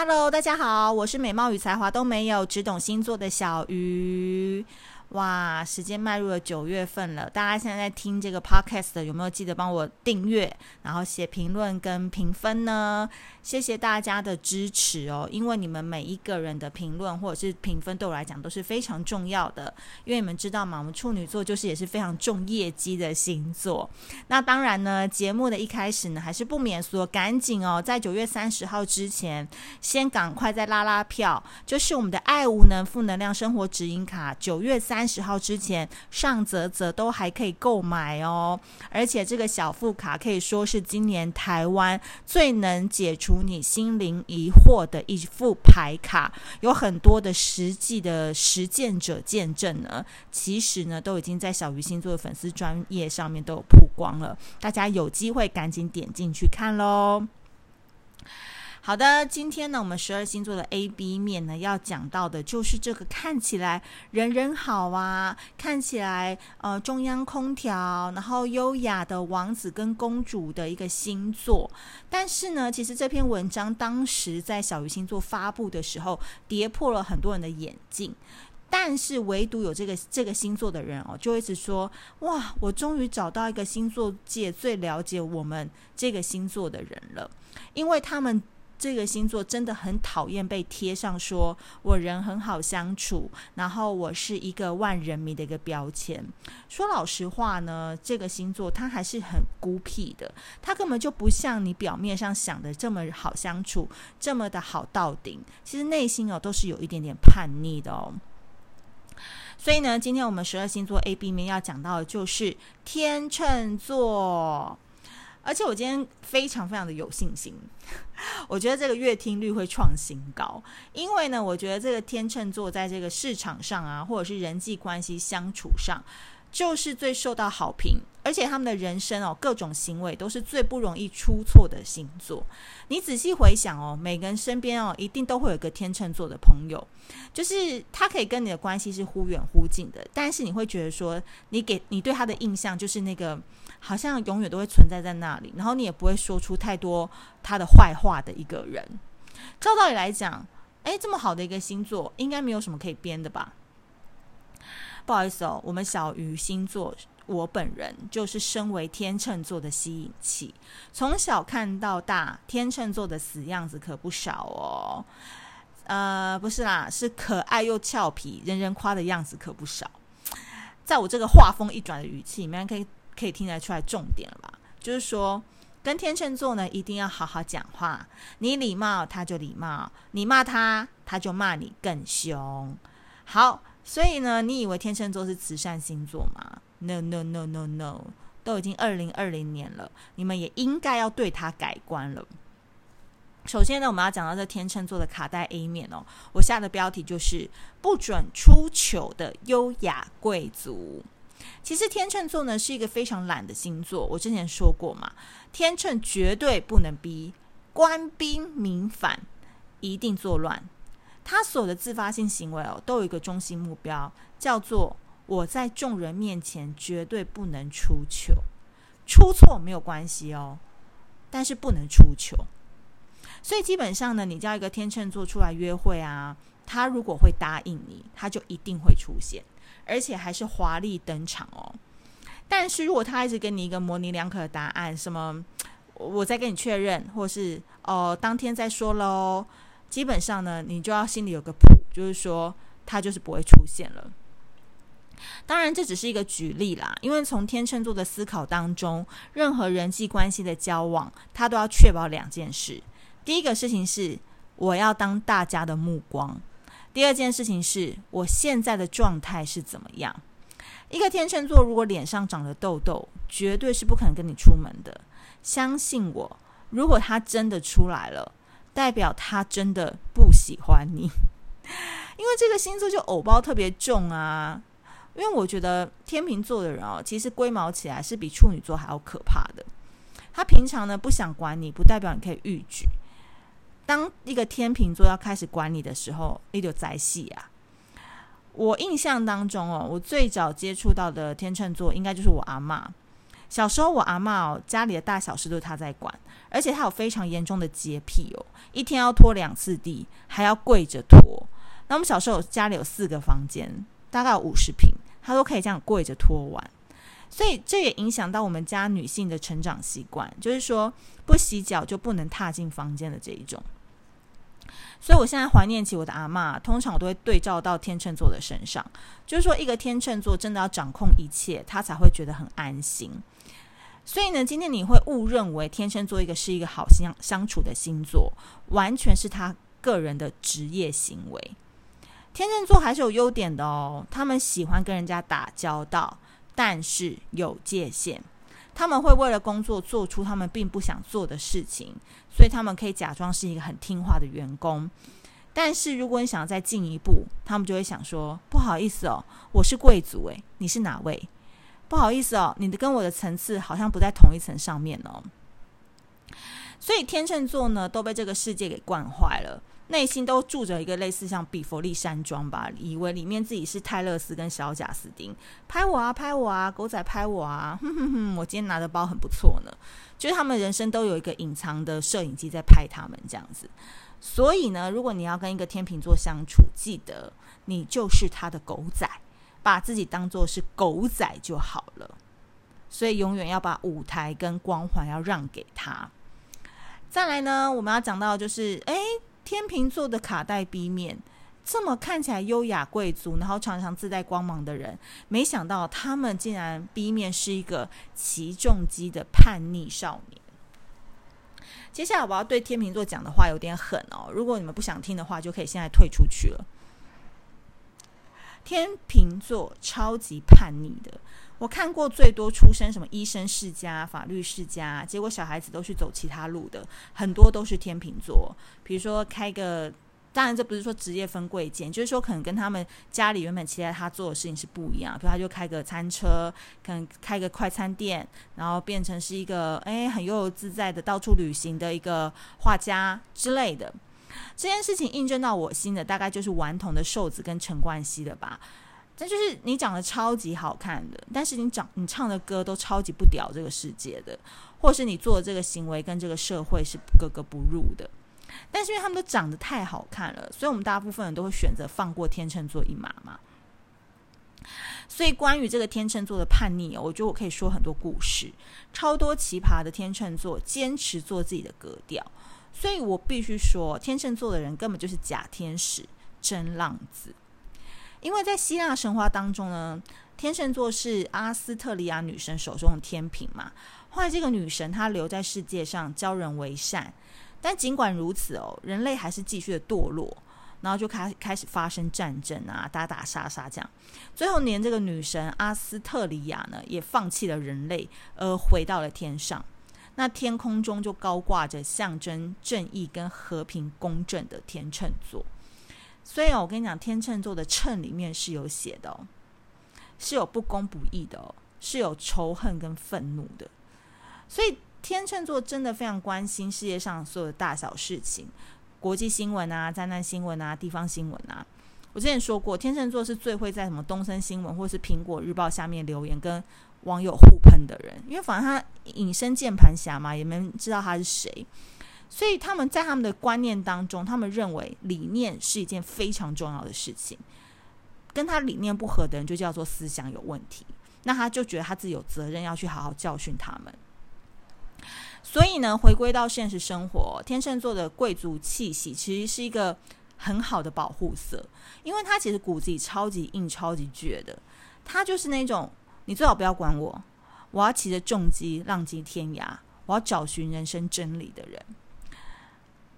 Hello，大家好，我是美貌与才华都没有，只懂星座的小鱼。哇，时间迈入了九月份了，大家现在在听这个 podcast 的有没有记得帮我订阅，然后写评论跟评分呢？谢谢大家的支持哦，因为你们每一个人的评论或者是评分对我来讲都是非常重要的，因为你们知道吗？我们处女座就是也是非常重业绩的星座。那当然呢，节目的一开始呢，还是不免说赶紧哦，在九月三十号之前，先赶快再拉拉票，就是我们的爱无能负能量生活指引卡，九月三。三十号之前上泽泽都还可以购买哦，而且这个小副卡可以说是今年台湾最能解除你心灵疑惑的一副牌卡，有很多的实际的实践者见证呢。其实呢，都已经在小鱼星座的粉丝专页上面都有曝光了，大家有机会赶紧点进去看喽。好的，今天呢，我们十二星座的 A B 面呢，要讲到的就是这个看起来人人好啊，看起来呃中央空调，然后优雅的王子跟公主的一个星座。但是呢，其实这篇文章当时在小鱼星座发布的时候，跌破了很多人的眼镜。但是唯独有这个这个星座的人哦，就一直说哇，我终于找到一个星座界最了解我们这个星座的人了，因为他们。这个星座真的很讨厌被贴上说我人很好相处，然后我是一个万人迷的一个标签。说老实话呢，这个星座他还是很孤僻的，他根本就不像你表面上想的这么好相处，这么的好到顶。其实内心哦都是有一点点叛逆的哦。所以呢，今天我们十二星座 A B 面要讲到的就是天秤座。而且我今天非常非常的有信心，我觉得这个月听率会创新高，因为呢，我觉得这个天秤座在这个市场上啊，或者是人际关系相处上，就是最受到好评，而且他们的人生哦，各种行为都是最不容易出错的星座。你仔细回想哦，每个人身边哦，一定都会有个天秤座的朋友，就是他可以跟你的关系是忽远忽近的，但是你会觉得说，你给你对他的印象就是那个。好像永远都会存在在那里，然后你也不会说出太多他的坏话的一个人。照道理来讲，诶，这么好的一个星座，应该没有什么可以编的吧？不好意思哦，我们小鱼星座，我本人就是身为天秤座的吸引器，从小看到大，天秤座的死样子可不少哦。呃，不是啦，是可爱又俏皮，人人夸的样子可不少。在我这个话锋一转的语气里面，可以。可以听得出来重点了吧？就是说，跟天秤座呢，一定要好好讲话。你礼貌，他就礼貌；你骂他，他就骂你更凶。好，所以呢，你以为天秤座是慈善星座吗？No No No No No，都已经二零二零年了，你们也应该要对他改观了。首先呢，我们要讲到这天秤座的卡带 A 面哦，我下的标题就是“不准出糗的优雅贵族”。其实天秤座呢是一个非常懒的星座，我之前说过嘛，天秤绝对不能逼官兵民反，一定作乱。他所有的自发性行为哦，都有一个中心目标，叫做我在众人面前绝对不能出糗，出错没有关系哦，但是不能出糗。所以基本上呢，你叫一个天秤座出来约会啊，他如果会答应你，他就一定会出现。而且还是华丽登场哦，但是如果他一直给你一个模棱两可的答案，什么我再跟你确认，或是哦当天再说喽，基本上呢，你就要心里有个谱，就是说他就是不会出现了。当然这只是一个举例啦，因为从天秤座的思考当中，任何人际关系的交往，他都要确保两件事：第一个事情是我要当大家的目光。第二件事情是我现在的状态是怎么样？一个天秤座如果脸上长了痘痘，绝对是不可能跟你出门的。相信我，如果他真的出来了，代表他真的不喜欢你。因为这个星座就偶包特别重啊。因为我觉得天秤座的人哦，其实龟毛起来是比处女座还要可怕的。他平常呢不想管你，不代表你可以逾矩。当一个天秤座要开始管你的时候，你就灾戏啊！我印象当中哦，我最早接触到的天秤座应该就是我阿嬷。小时候我阿嬷哦，家里的大小事都是她在管，而且她有非常严重的洁癖哦，一天要拖两次地，还要跪着拖。那我们小时候家里有四个房间，大概有五十平，她都可以这样跪着拖完。所以这也影响到我们家女性的成长习惯，就是说不洗脚就不能踏进房间的这一种。所以我现在怀念起我的阿嬷，通常我都会对照到天秤座的身上，就是说一个天秤座真的要掌控一切，他才会觉得很安心。所以呢，今天你会误认为天秤座一个是一个好相相处的星座，完全是他个人的职业行为。天秤座还是有优点的哦，他们喜欢跟人家打交道。但是有界限，他们会为了工作做出他们并不想做的事情，所以他们可以假装是一个很听话的员工。但是如果你想要再进一步，他们就会想说：“不好意思哦，我是贵族诶，你是哪位？不好意思哦，你的跟我的层次好像不在同一层上面哦。”所以天秤座呢，都被这个世界给惯坏了。内心都住着一个类似像比佛利山庄吧，以为里面自己是泰勒斯跟小贾斯汀，拍我啊，拍我啊，狗仔拍我啊，哼哼哼，我今天拿的包很不错呢。就是他们人生都有一个隐藏的摄影机在拍他们这样子。所以呢，如果你要跟一个天秤座相处，记得你就是他的狗仔，把自己当做是狗仔就好了。所以永远要把舞台跟光环要让给他。再来呢，我们要讲到就是，诶。天秤座的卡带 B 面，这么看起来优雅贵族，然后常常自带光芒的人，没想到他们竟然 B 面是一个起重机的叛逆少年。接下来我要对天秤座讲的话有点狠哦，如果你们不想听的话，就可以现在退出去了。天秤座超级叛逆的。我看过最多出身什么医生世家、法律世家，结果小孩子都去走其他路的，很多都是天秤座。比如说开个，当然这不是说职业分贵贱，就是说可能跟他们家里原本期待他做的事情是不一样。比如他就开个餐车，可能开个快餐店，然后变成是一个诶很悠游自在的到处旅行的一个画家之类的。这件事情印证到我心的，大概就是顽童的瘦子跟陈冠希的吧。这就是你长得超级好看的，但是你长你唱的歌都超级不屌这个世界的，或是你做的这个行为跟这个社会是格格不入的。但是因为他们都长得太好看了，所以我们大部分人都会选择放过天秤座一马嘛。所以关于这个天秤座的叛逆，我觉得我可以说很多故事，超多奇葩的天秤座坚持做自己的格调，所以我必须说，天秤座的人根本就是假天使，真浪子。因为在希腊神话当中呢，天秤座是阿斯特里亚女神手中的天平嘛。后来这个女神她留在世界上教人为善，但尽管如此哦，人类还是继续的堕落，然后就开开始发生战争啊，打打杀杀这样。最后连这个女神阿斯特里亚呢，也放弃了人类，而回到了天上。那天空中就高挂着象征正义跟和平公正的天秤座。所以，我跟你讲，天秤座的秤里面是有写的哦，是有不公不义的哦，是有仇恨跟愤怒的。所以天秤座真的非常关心世界上所有的大小事情，国际新闻啊、灾难新闻啊、地方新闻啊。我之前说过，天秤座是最会在什么东森新闻或是苹果日报下面留言跟网友互喷的人，因为反正他隐身键盘侠嘛，也没人知道他是谁。所以他们在他们的观念当中，他们认为理念是一件非常重要的事情。跟他理念不合的人，就叫做思想有问题。那他就觉得他自己有责任要去好好教训他们。所以呢，回归到现实生活，天秤座的贵族气息其实是一个很好的保护色，因为他其实骨子里超级硬、超级倔的。他就是那种你最好不要管我，我要骑着重机浪迹天涯，我要找寻人生真理的人。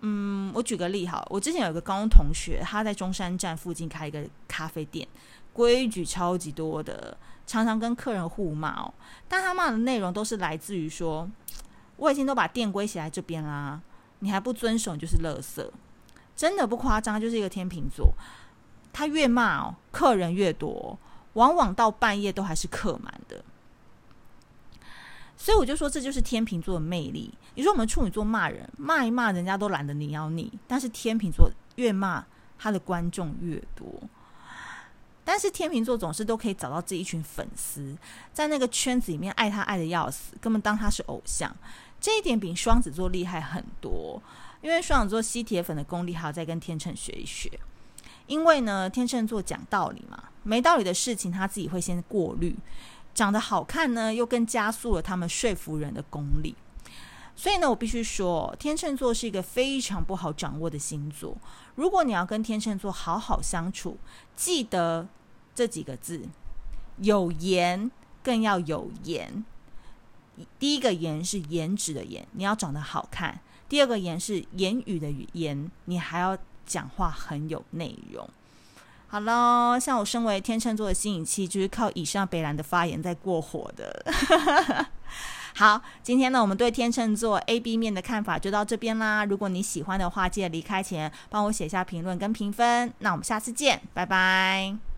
嗯，我举个例哈，我之前有个高中同学，他在中山站附近开一个咖啡店，规矩超级多的，常常跟客人互骂哦。但他骂的内容都是来自于说，我已经都把店规写在这边啦，你还不遵守，就是垃圾。真的不夸张，就是一个天秤座，他越骂哦，客人越多，往往到半夜都还是客满的。所以我就说，这就是天秤座的魅力。你说我们处女座骂人，骂一骂，人家都懒得你要你；但是天秤座越骂，他的观众越多。但是天秤座总是都可以找到这一群粉丝，在那个圈子里面爱他爱得要死，根本当他是偶像。这一点比双子座厉害很多，因为双子座吸铁粉的功力还要再跟天秤学一学。因为呢，天秤座讲道理嘛，没道理的事情他自己会先过滤，长得好看呢，又更加速了他们说服人的功力。所以呢，我必须说，天秤座是一个非常不好掌握的星座。如果你要跟天秤座好好相处，记得这几个字：有颜，更要有颜。第一个颜是颜值的颜，你要长得好看；第二个颜是言语的言，你还要讲话很有内容。好喽，像我身为天秤座的吸引器，就是靠以上北兰的发言在过火的。好，今天呢，我们对天秤座 A、B 面的看法就到这边啦。如果你喜欢的话，记得离开前帮我写下评论跟评分。那我们下次见，拜拜。